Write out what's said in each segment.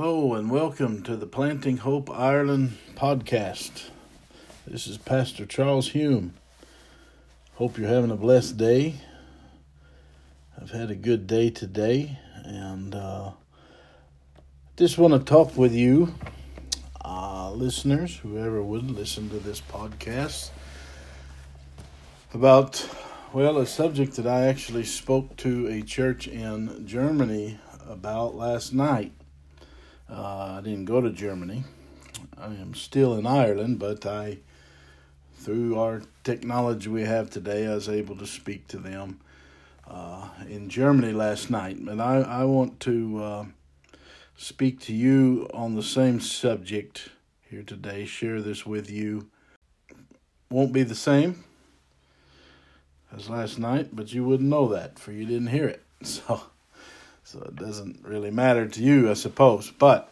Hello and welcome to the Planting Hope Ireland podcast. This is Pastor Charles Hume. Hope you're having a blessed day. I've had a good day today and uh, just want to talk with you, uh, listeners, whoever would listen to this podcast, about, well, a subject that I actually spoke to a church in Germany about last night. Uh, I didn't go to Germany. I am still in Ireland, but I, through our technology we have today, I was able to speak to them uh, in Germany last night. But I, I want to uh, speak to you on the same subject here today, share this with you. Won't be the same as last night, but you wouldn't know that, for you didn't hear it. So so it doesn't really matter to you, I suppose. But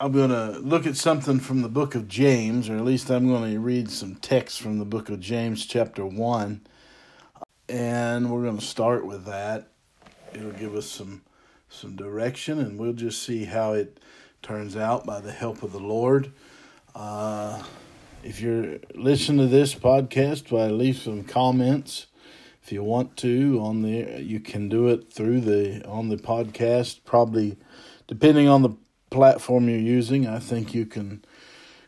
I'm going to look at something from the book of James, or at least I'm going to read some text from the book of James, chapter 1. And we're going to start with that. It'll give us some some direction, and we'll just see how it turns out by the help of the Lord. Uh, if you're listening to this podcast, well, leave some comments if you want to on the you can do it through the on the podcast. Probably depending on the platform you're using i think you can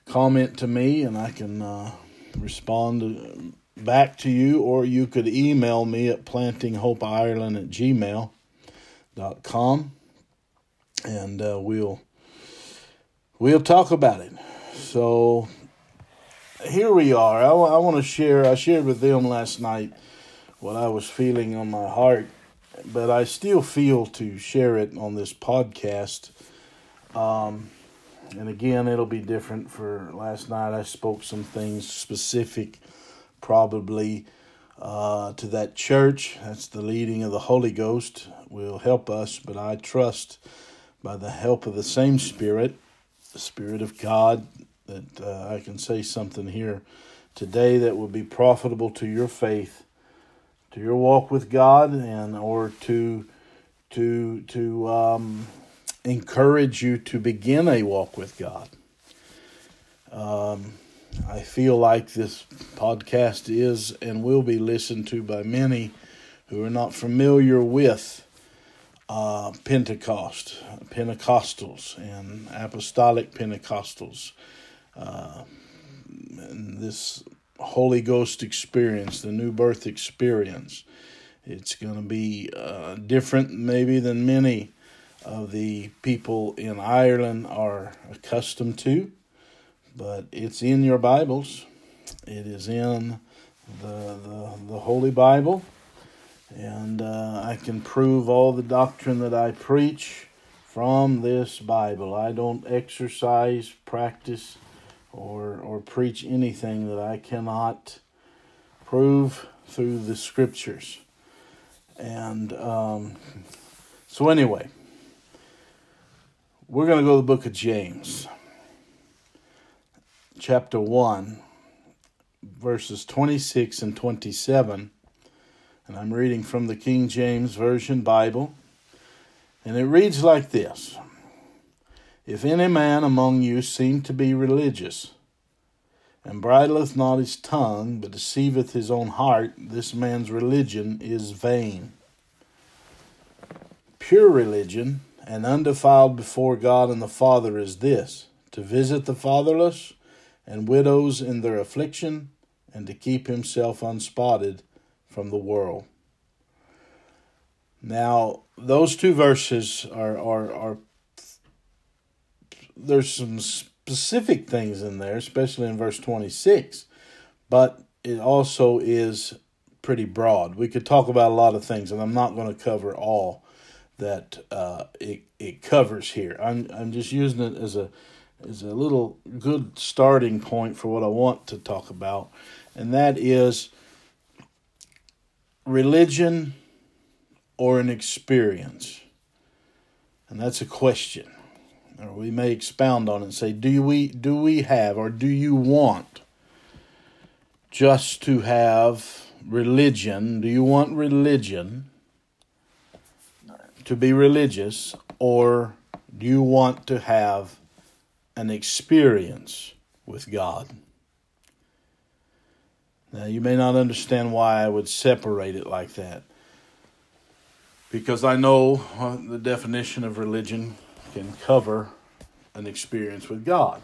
comment to me and i can uh, respond back to you. Or you could email me at plantinghopeireland at gmail.com and uh, we'll we'll talk about it. So here we are. I, I want to share i shared with them last night what I was feeling on my heart, but I still feel to share it on this podcast. Um, and again, it'll be different for last night. I spoke some things specific, probably uh, to that church. That's the leading of the Holy Ghost will help us, but I trust by the help of the same Spirit, the Spirit of God, that uh, I can say something here today that will be profitable to your faith to your walk with God and or to to to um, encourage you to begin a walk with God. Um, I feel like this podcast is and will be listened to by many who are not familiar with uh, Pentecost, Pentecostals, and Apostolic Pentecostals. Uh, and this Holy Ghost experience, the new birth experience. It's going to be uh, different, maybe, than many of the people in Ireland are accustomed to, but it's in your Bibles. It is in the, the, the Holy Bible, and uh, I can prove all the doctrine that I preach from this Bible. I don't exercise, practice, or or preach anything that I cannot prove through the scriptures. And um, so anyway, we're going to go to the book of James, chapter 1, verses 26 and 27. And I'm reading from the King James Version Bible. And it reads like this if any man among you seem to be religious, and bridleth not his tongue, but deceiveth his own heart, this man's religion is vain. Pure religion and undefiled before God and the Father is this to visit the fatherless and widows in their affliction, and to keep himself unspotted from the world. Now, those two verses are, are, are there's some specific things in there, especially in verse 26, but it also is pretty broad. We could talk about a lot of things, and I'm not going to cover all that uh, it, it covers here. I'm, I'm just using it as a as a little good starting point for what I want to talk about, and that is religion or an experience. And that's a question or we may expound on it and say, do we do we have or do you want just to have religion? Do you want religion to be religious or do you want to have an experience with God? Now, you may not understand why I would separate it like that. Because I know uh, the definition of religion can cover an experience with God.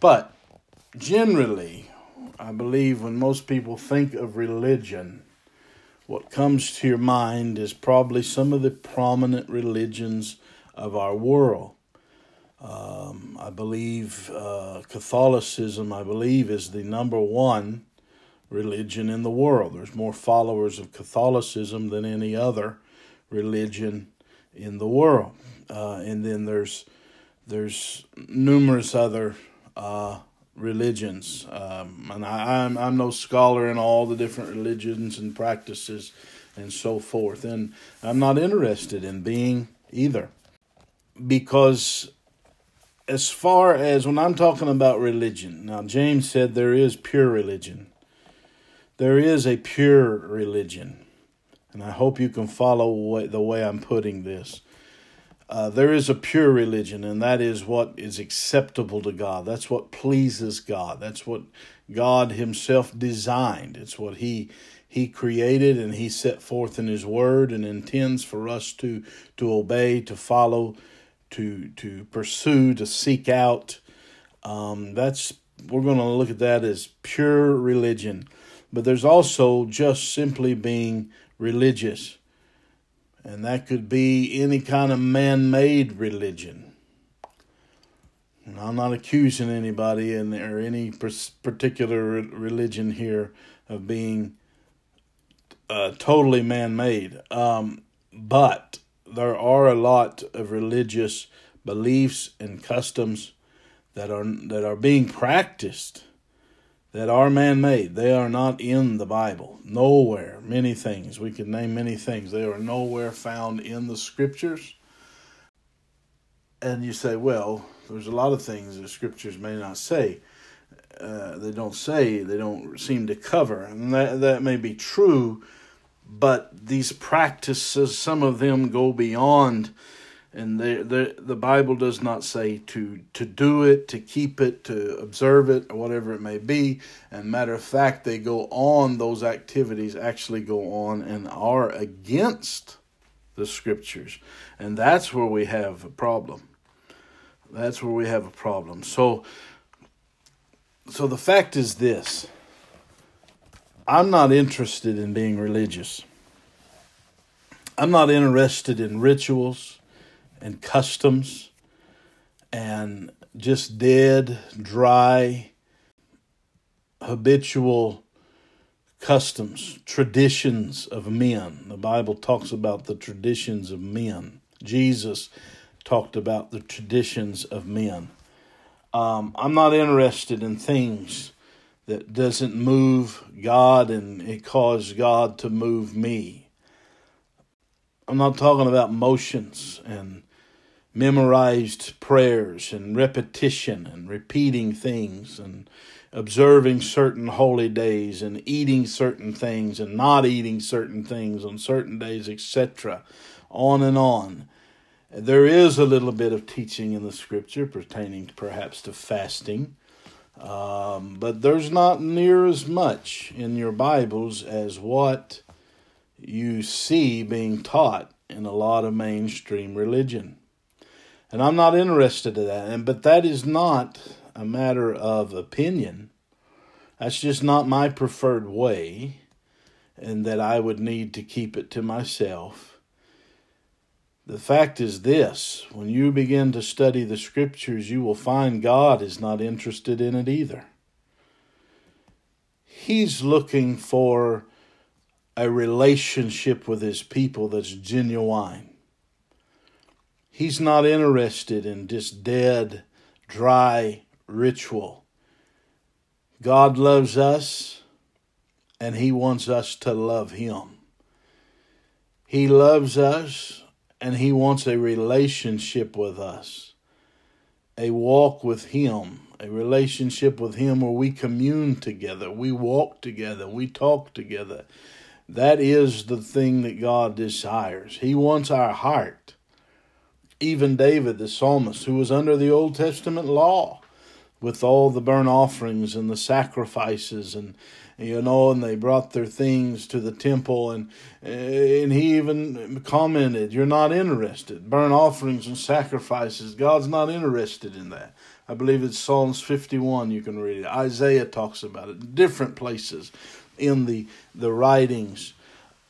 But generally, I believe when most people think of religion, what comes to your mind is probably some of the prominent religions of our world. Um, I believe uh, Catholicism, I believe, is the number one religion in the world. There's more followers of Catholicism than any other religion in the world. Uh, and then there's there's numerous other uh, religions, um, and I, I'm I'm no scholar in all the different religions and practices and so forth, and I'm not interested in being either, because as far as when I'm talking about religion, now James said there is pure religion. There is a pure religion, and I hope you can follow the way I'm putting this. Uh, there is a pure religion, and that is what is acceptable to God. That's what pleases God. That's what God Himself designed. It's what He He created and He set forth in His Word, and intends for us to to obey, to follow, to to pursue, to seek out. Um, that's we're going to look at that as pure religion, but there's also just simply being religious. And that could be any kind of man made religion. And I'm not accusing anybody in or any particular religion here of being uh, totally man made. Um, but there are a lot of religious beliefs and customs that are that are being practiced that are man made. They are not in the Bible. Nowhere. Many things. We could name many things. They are nowhere found in the scriptures. And you say, well, there's a lot of things the scriptures may not say. Uh, they don't say, they don't seem to cover. And that, that may be true, but these practices, some of them go beyond and the, the the Bible does not say to to do it, to keep it, to observe it, or whatever it may be. And matter of fact, they go on; those activities actually go on and are against the scriptures, and that's where we have a problem. That's where we have a problem. So, so the fact is this: I'm not interested in being religious. I'm not interested in rituals and customs and just dead, dry, habitual customs, traditions of men. The Bible talks about the traditions of men. Jesus talked about the traditions of men. Um, I'm not interested in things that doesn't move God and it cause God to move me. I'm not talking about motions and memorized prayers and repetition and repeating things and observing certain holy days and eating certain things and not eating certain things on certain days, etc. On and on. There is a little bit of teaching in the scripture pertaining perhaps to fasting, um, but there's not near as much in your Bibles as what you see being taught in a lot of mainstream religion. And I'm not interested in that. And but that is not a matter of opinion. That's just not my preferred way, and that I would need to keep it to myself. The fact is this when you begin to study the scriptures, you will find God is not interested in it either. He's looking for a relationship with his people that's genuine. He's not interested in just dead, dry ritual. God loves us, and He wants us to love Him. He loves us, and He wants a relationship with us, a walk with Him, a relationship with Him where we commune together, we walk together, we talk together. That is the thing that God desires. He wants our heart. Even David, the psalmist, who was under the Old Testament law with all the burnt offerings and the sacrifices and you know and they brought their things to the temple and and he even commented you're not interested. Burnt offerings and sacrifices god's not interested in that. I believe it's psalms 51 you can read it. Isaiah talks about it. Different places in the the writings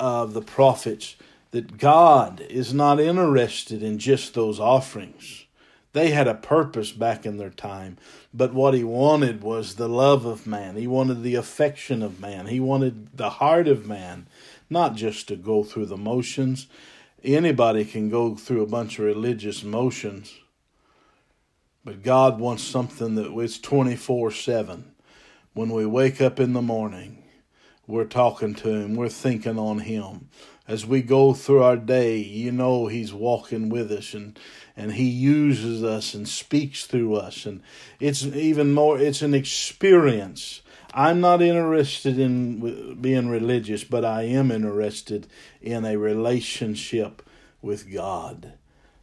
of the prophets that God is not interested in just those offerings. They had a purpose back in their time, but what he wanted was the love of man. He wanted the affection of man. He wanted the heart of man, not just to go through the motions. Anybody can go through a bunch of religious motions, but God wants something that is 24 7. When we wake up in the morning, we're talking to Him, we're thinking on Him as we go through our day, you know He's walking with us and and He uses us and speaks through us. And it's even more, it's an experience. I'm not interested in being religious, but I am interested in a relationship with God.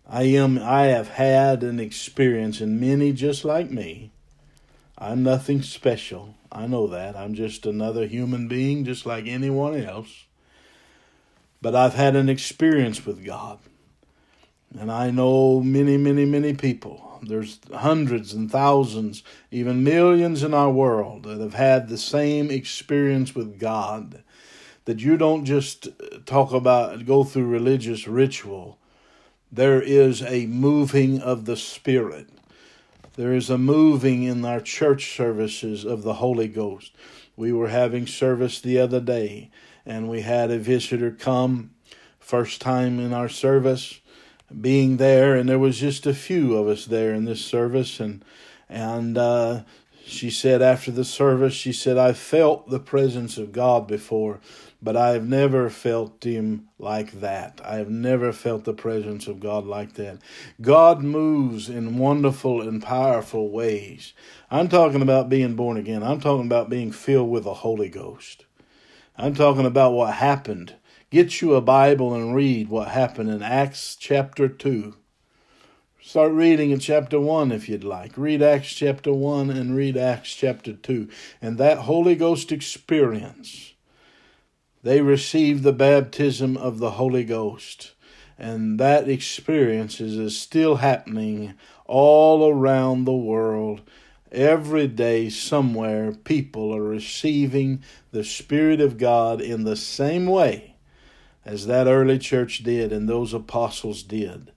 I am I have had an experience and many just like me. I'm nothing special. I know that. I'm just another human being just like anyone else. But I've had an experience with God. And I know many, many, many people. There's hundreds and thousands, even millions in our world that have had the same experience with God. That you don't just talk about, go through religious ritual. There is a moving of the Spirit. There is a moving in our church services of the Holy Ghost. We were having service the other day, and we had a visitor come first time in our service being there. And there was just a few of us there in this service. And and uh, she said after the service she said i felt the presence of god before but i have never felt him like that. I have never felt the presence of god like that. God moves in wonderful and powerful ways. I'm talking about being born again. I'm talking about being filled with the holy ghost I'm talking about what happened. Get you a Bible and read what happened in Acts chapter 2. Start reading in chapter 1 if you'd like. Read Acts chapter 1 and read Acts chapter 2. And that Holy Ghost experience, they received the baptism of the Holy Ghost. And that experience is still happening all around the world Every day, somewhere, people are receiving the Spirit of God in the same way as that early church did and those apostles did.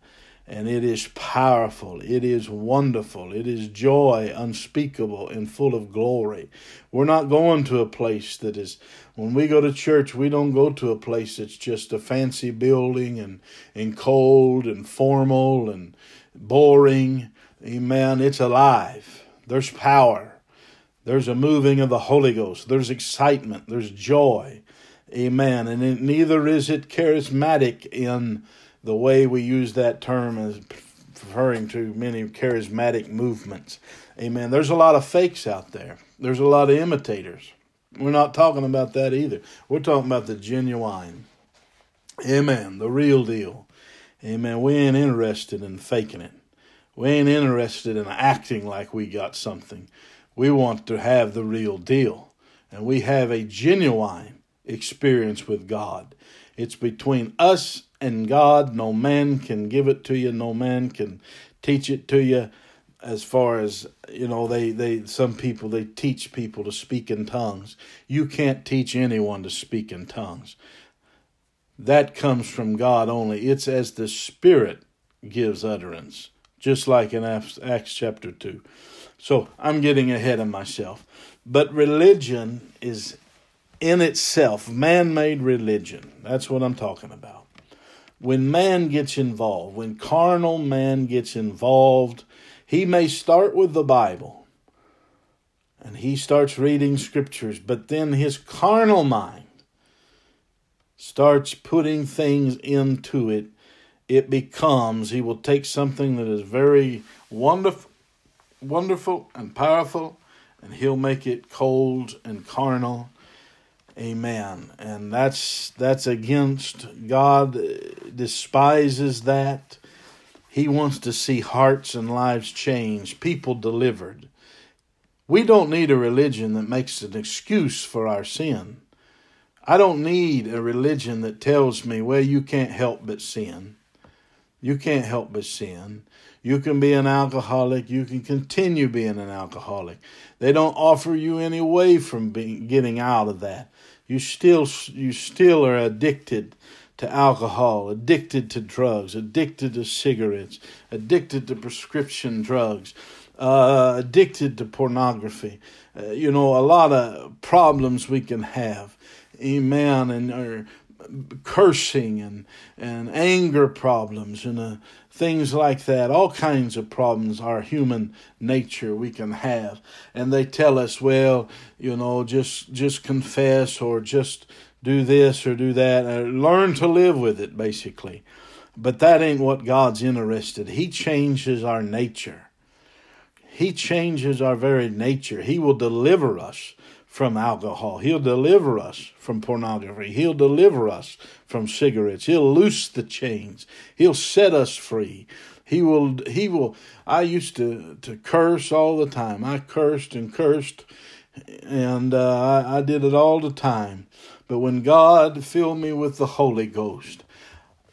And it is powerful. It is wonderful. It is joy unspeakable and full of glory. We're not going to a place that is, when we go to church, we don't go to a place that's just a fancy building and, and cold and formal and boring. Amen. It's alive. There's power. There's a moving of the Holy Ghost. There's excitement. There's joy. Amen. And it, neither is it charismatic in the way we use that term as referring to many charismatic movements. Amen. There's a lot of fakes out there. There's a lot of imitators. We're not talking about that either. We're talking about the genuine. Amen. The real deal. Amen. We ain't interested in faking it. We ain't interested in acting like we got something. We want to have the real deal. And we have a genuine experience with God. It's between us and God. No man can give it to you, no man can teach it to you. As far as you know, they, they some people they teach people to speak in tongues. You can't teach anyone to speak in tongues. That comes from God only. It's as the Spirit gives utterance just like in Acts chapter 2. So I'm getting ahead of myself. But religion is in itself, man made religion. That's what I'm talking about. When man gets involved, when carnal man gets involved, he may start with the Bible and he starts reading scriptures, but then his carnal mind starts putting things into it it becomes, he will take something that is very wonderful, wonderful and powerful, and he'll make it cold and carnal. Amen. And that's that's against God uh, despises that. He wants to see hearts and lives changed, people delivered. We don't need a religion that makes an excuse for our sin. I don't need a religion that tells me, well, you can't help but sin. You can't help but sin. You can be an alcoholic. You can continue being an alcoholic. They don't offer you any way from being, getting out of that. You still, you still are addicted to alcohol, addicted to drugs, addicted to cigarettes, addicted to prescription drugs, uh, addicted to pornography. Uh, you know, a lot of problems we can have. Amen. And cursing and, and anger problems and uh, things like that. All kinds of problems our human nature we can have. And they tell us, well, you know, just just confess or just do this or do that. Or uh, learn to live with it, basically. But that ain't what God's interested. He changes our nature. He changes our very nature. He will deliver us from alcohol. He'll deliver us from pornography. He'll deliver us from cigarettes. He'll loose the chains. He'll set us free. He will he will I used to to curse all the time. I cursed and cursed and uh, I, I did it all the time. But when God filled me with the Holy Ghost,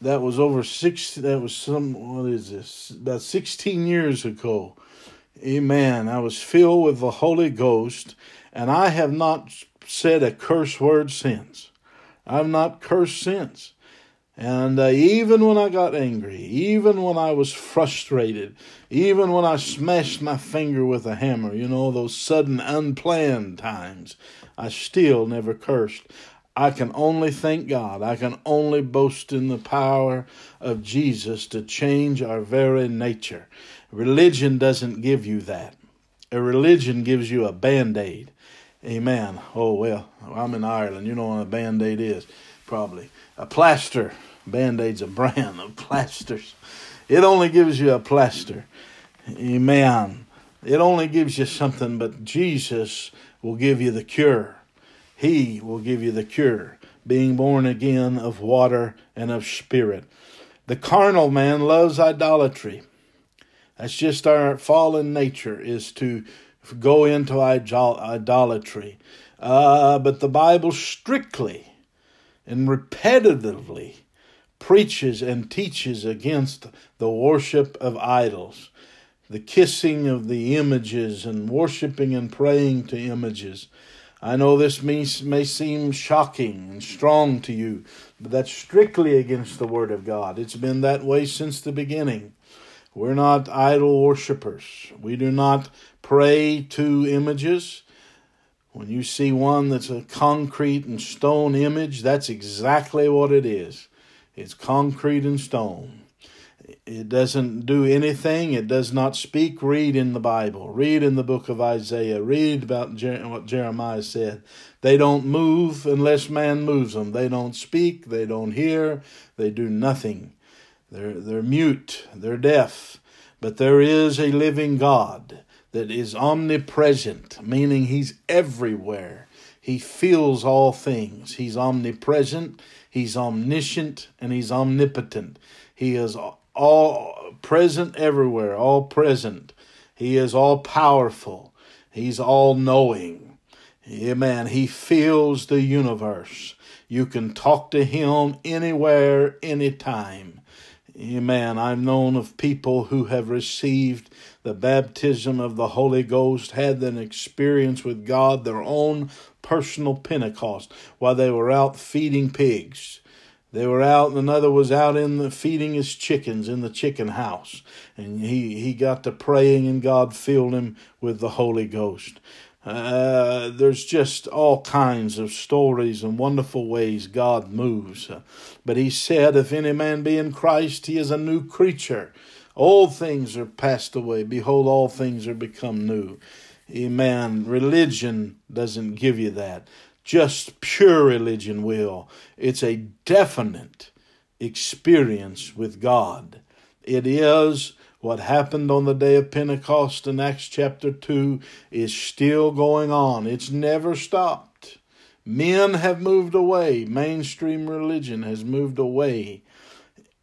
that was over six that was some what is this? About 16 years ago. Amen. I was filled with the Holy Ghost and I have not said a curse word since. I've not cursed since. And uh, even when I got angry, even when I was frustrated, even when I smashed my finger with a hammer, you know, those sudden unplanned times, I still never cursed. I can only thank God. I can only boast in the power of Jesus to change our very nature. Religion doesn't give you that. A religion gives you a band aid. Amen. Oh, well, I'm in Ireland. You know what a band aid is, probably. A plaster. Band aid's a brand of plasters. It only gives you a plaster. Amen. It only gives you something, but Jesus will give you the cure. He will give you the cure, being born again of water and of spirit. The carnal man loves idolatry. That's just our fallen nature, is to go into idolatry. Uh, but the Bible strictly and repetitively preaches and teaches against the worship of idols, the kissing of the images, and worshiping and praying to images. I know this may, may seem shocking and strong to you, but that's strictly against the Word of God. It's been that way since the beginning. We're not idol worshippers. We do not pray to images. When you see one that's a concrete and stone image, that's exactly what it is. It's concrete and stone. It doesn't do anything. It does not speak. Read in the Bible. Read in the book of Isaiah. Read about what Jeremiah said. They don't move unless man moves them. They don't speak. They don't hear. They do nothing. They're, they're mute, they're deaf, but there is a living God that is omnipresent, meaning He's everywhere. He feels all things. He's omnipresent, He's omniscient, and He's omnipotent. He is all present everywhere, all present. He is all powerful. He's all knowing. Amen. He feels the universe. You can talk to him anywhere, anytime. Amen. I've known of people who have received the baptism of the Holy Ghost, had an experience with God, their own personal Pentecost, while they were out feeding pigs. They were out, and another was out in the feeding his chickens in the chicken house. And he, he got to praying and God filled him with the Holy Ghost. Uh, there's just all kinds of stories and wonderful ways God moves. But he said, If any man be in Christ, he is a new creature. All things are passed away. Behold, all things are become new. Amen. Religion doesn't give you that. Just pure religion will. It's a definite experience with God. It is what happened on the day of Pentecost in Acts chapter 2 is still going on. It's never stopped. Men have moved away. Mainstream religion has moved away.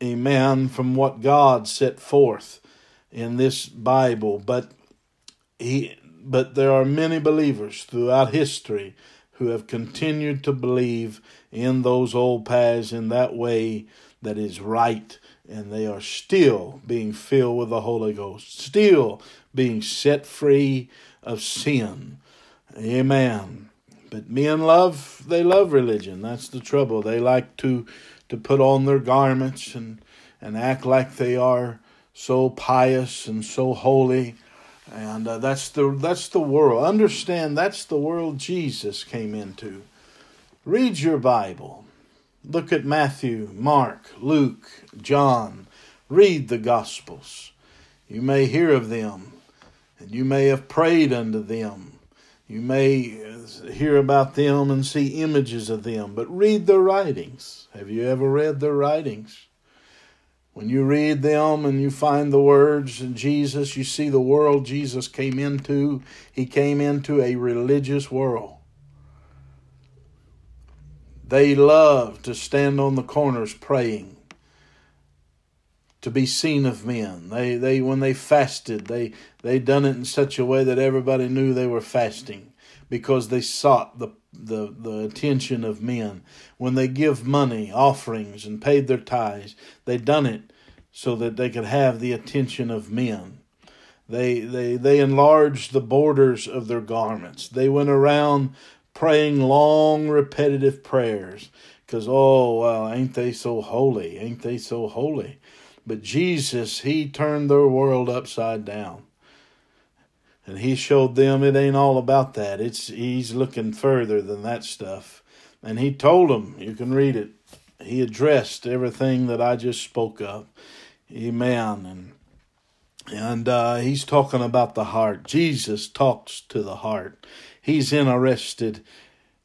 amen, from what God set forth in this Bible. But he but there are many believers throughout history who have continued to believe in those old paths in that way that is right and they are still being filled with the Holy Ghost, still being set free of sin. Amen. But men love they love religion. That's the trouble. They like to to put on their garments and and act like they are so pious and so holy. And uh, that's the that's the world. Understand that's the world Jesus came into. Read your Bible. Look at Matthew, Mark, Luke, John. Read the Gospels. You may hear of them, and you may have prayed unto them you may uh, hear about them and see images of them, but read their writings. Have you ever read their writings? When you read them and you find the words in Jesus, you see the world Jesus came into. He came into a religious world. They loved to stand on the corners praying to be seen of men. They they when they fasted, they they done it in such a way that everybody knew they were fasting because they sought the the, the attention of men. When they give money, offerings, and paid their tithes, they done it so that they could have the attention of men. They they they enlarged the borders of their garments. They went around praying long repetitive prayers because oh well ain't they so holy ain't they so holy but Jesus, He turned their world upside down. And He showed them it ain't all about that. It's He's looking further than that stuff. And He told them, you can read it. He addressed everything that I just spoke of. Amen. And and uh, he's talking about the heart. Jesus talks to the heart. He's interested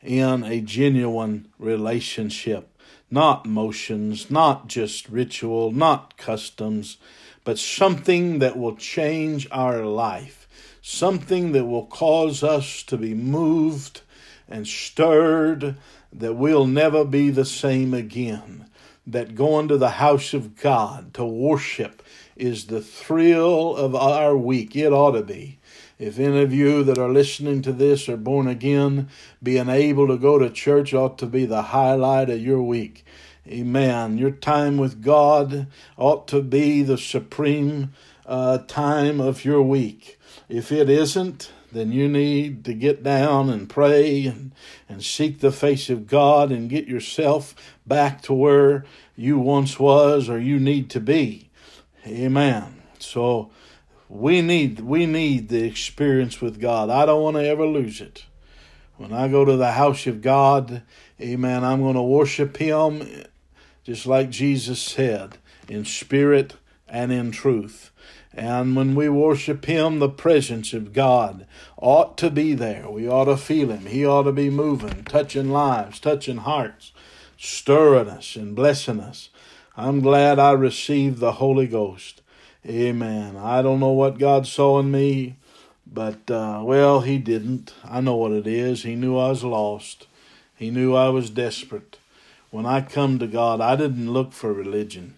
in a genuine relationship not motions, not just ritual, not customs, but something that will change our life, something that will cause us to be moved and stirred, that we'll never be the same again. That going to the house of God to worship is the thrill of our week. It ought to be. If any of you that are listening to this are born again, being able to go to church ought to be the highlight of your week. Amen. Your time with God ought to be the supreme uh, time of your week. If it isn't, then you need to get down and pray and, and seek the face of God and get yourself back to where you once was or you need to be. Amen. So we need we need the experience with God. I don't want to ever lose it. When I go to the house of God, amen, I'm going to worship him just like Jesus said, in spirit and in truth. And when we worship Him, the presence of God ought to be there. We ought to feel Him. He ought to be moving, touching lives, touching hearts, stirring us and blessing us. I'm glad I received the Holy Ghost. Amen. I don't know what God saw in me, but, uh, well, He didn't. I know what it is. He knew I was lost, He knew I was desperate. When I come to God, I didn't look for religion.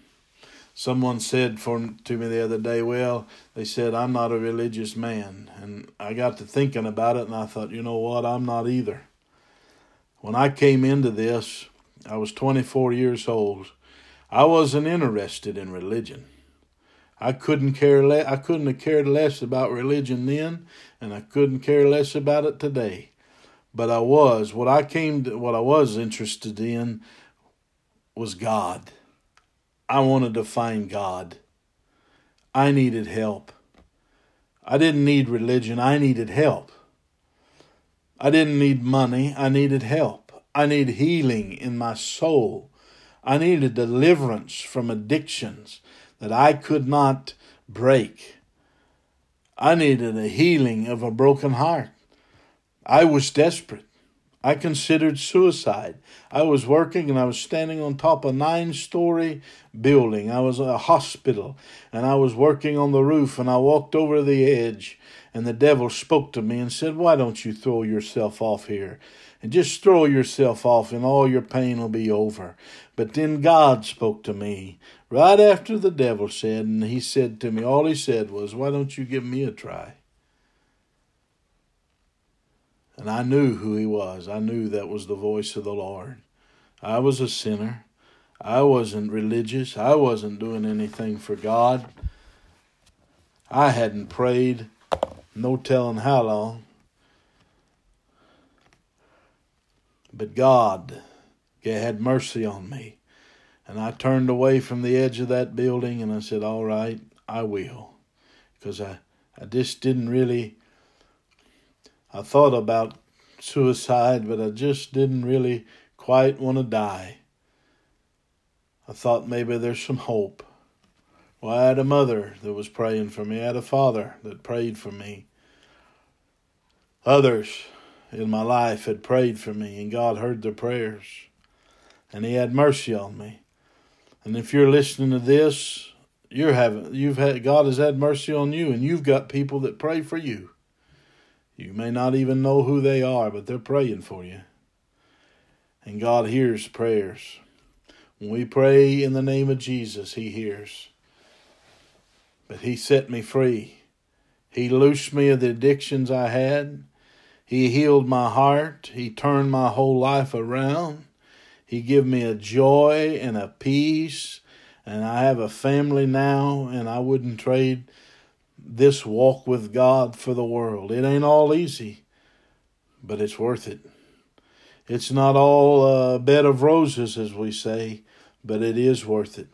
Someone said for, to me the other day, well, they said, I'm not a religious man. And I got to thinking about it and I thought, you know what? I'm not either. When I came into this, I was 24 years old. I wasn't interested in religion. I couldn't care le- I couldn't have cared less about religion then, and I couldn't care less about it today. But I was what I came to, what I was interested in was God. I wanted to find God. I needed help. I didn't need religion, I needed help. I didn't need money, I needed help. I needed healing in my soul. I needed deliverance from addictions that I could not break. I needed a healing of a broken heart. I was desperate. I considered suicide. I was working and I was standing on top of a nine story building. I was a hospital and I was working on the roof and I walked over the edge and the devil spoke to me and said, Why don't you throw yourself off here? And just throw yourself off and all your pain will be over. But then God spoke to me Right after the devil said, and he said to me, all he said was, Why don't you give me a try? And I knew who he was. I knew that was the voice of the Lord. I was a sinner. I wasn't religious. I wasn't doing anything for God. I hadn't prayed, no telling how long. But God had mercy on me. And I turned away from the edge of that building and I said, All right, I will. Because I, I just didn't really, I thought about suicide, but I just didn't really quite want to die. I thought maybe there's some hope. Well, I had a mother that was praying for me. I had a father that prayed for me. Others in my life had prayed for me, and God heard their prayers, and He had mercy on me. And if you're listening to this, you're having you've had God has had mercy on you, and you've got people that pray for you. You may not even know who they are, but they're praying for you. And God hears prayers. When we pray in the name of Jesus, He hears. But He set me free. He loosed me of the addictions I had. He healed my heart. He turned my whole life around. He give me a joy and a peace. And I have a family now, and I wouldn't trade this walk with God for the world. It ain't all easy, but it's worth it. It's not all a bed of roses, as we say, but it is worth it.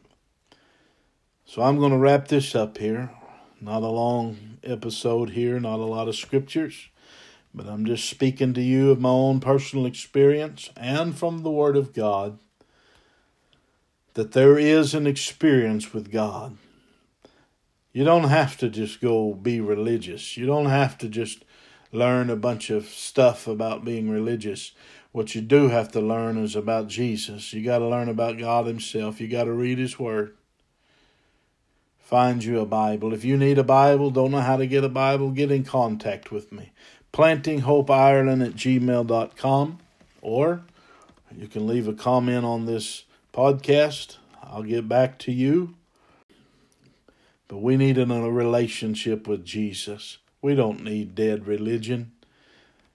So I'm going to wrap this up here. Not a long episode here, not a lot of scriptures. But I'm just speaking to you of my own personal experience and from the Word of God that there is an experience with God. You don't have to just go be religious. You don't have to just learn a bunch of stuff about being religious. What you do have to learn is about Jesus. You got to learn about God Himself. You got to read His Word. Find you a Bible. If you need a Bible, don't know how to get a Bible, get in contact with me plantinghopeireland at gmail.com, or you can leave a comment on this podcast. I'll get back to you. But we need a relationship with Jesus. We don't need dead religion.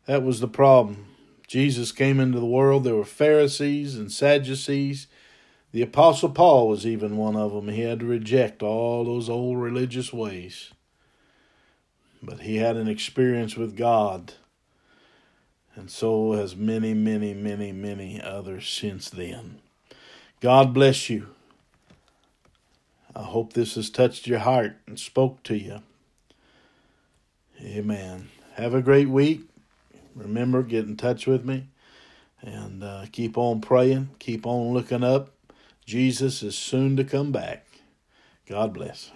That was the problem. Jesus came into the world. There were Pharisees and Sadducees. The Apostle Paul was even one of them. He had to reject all those old religious ways but he had an experience with God. And so has many, many, many, many others since then. God bless you. I hope this has touched your heart and spoke to you. Amen. Have a great week. Remember, get in touch with me and uh, keep on praying, keep on looking up. Jesus is soon to come back. God bless.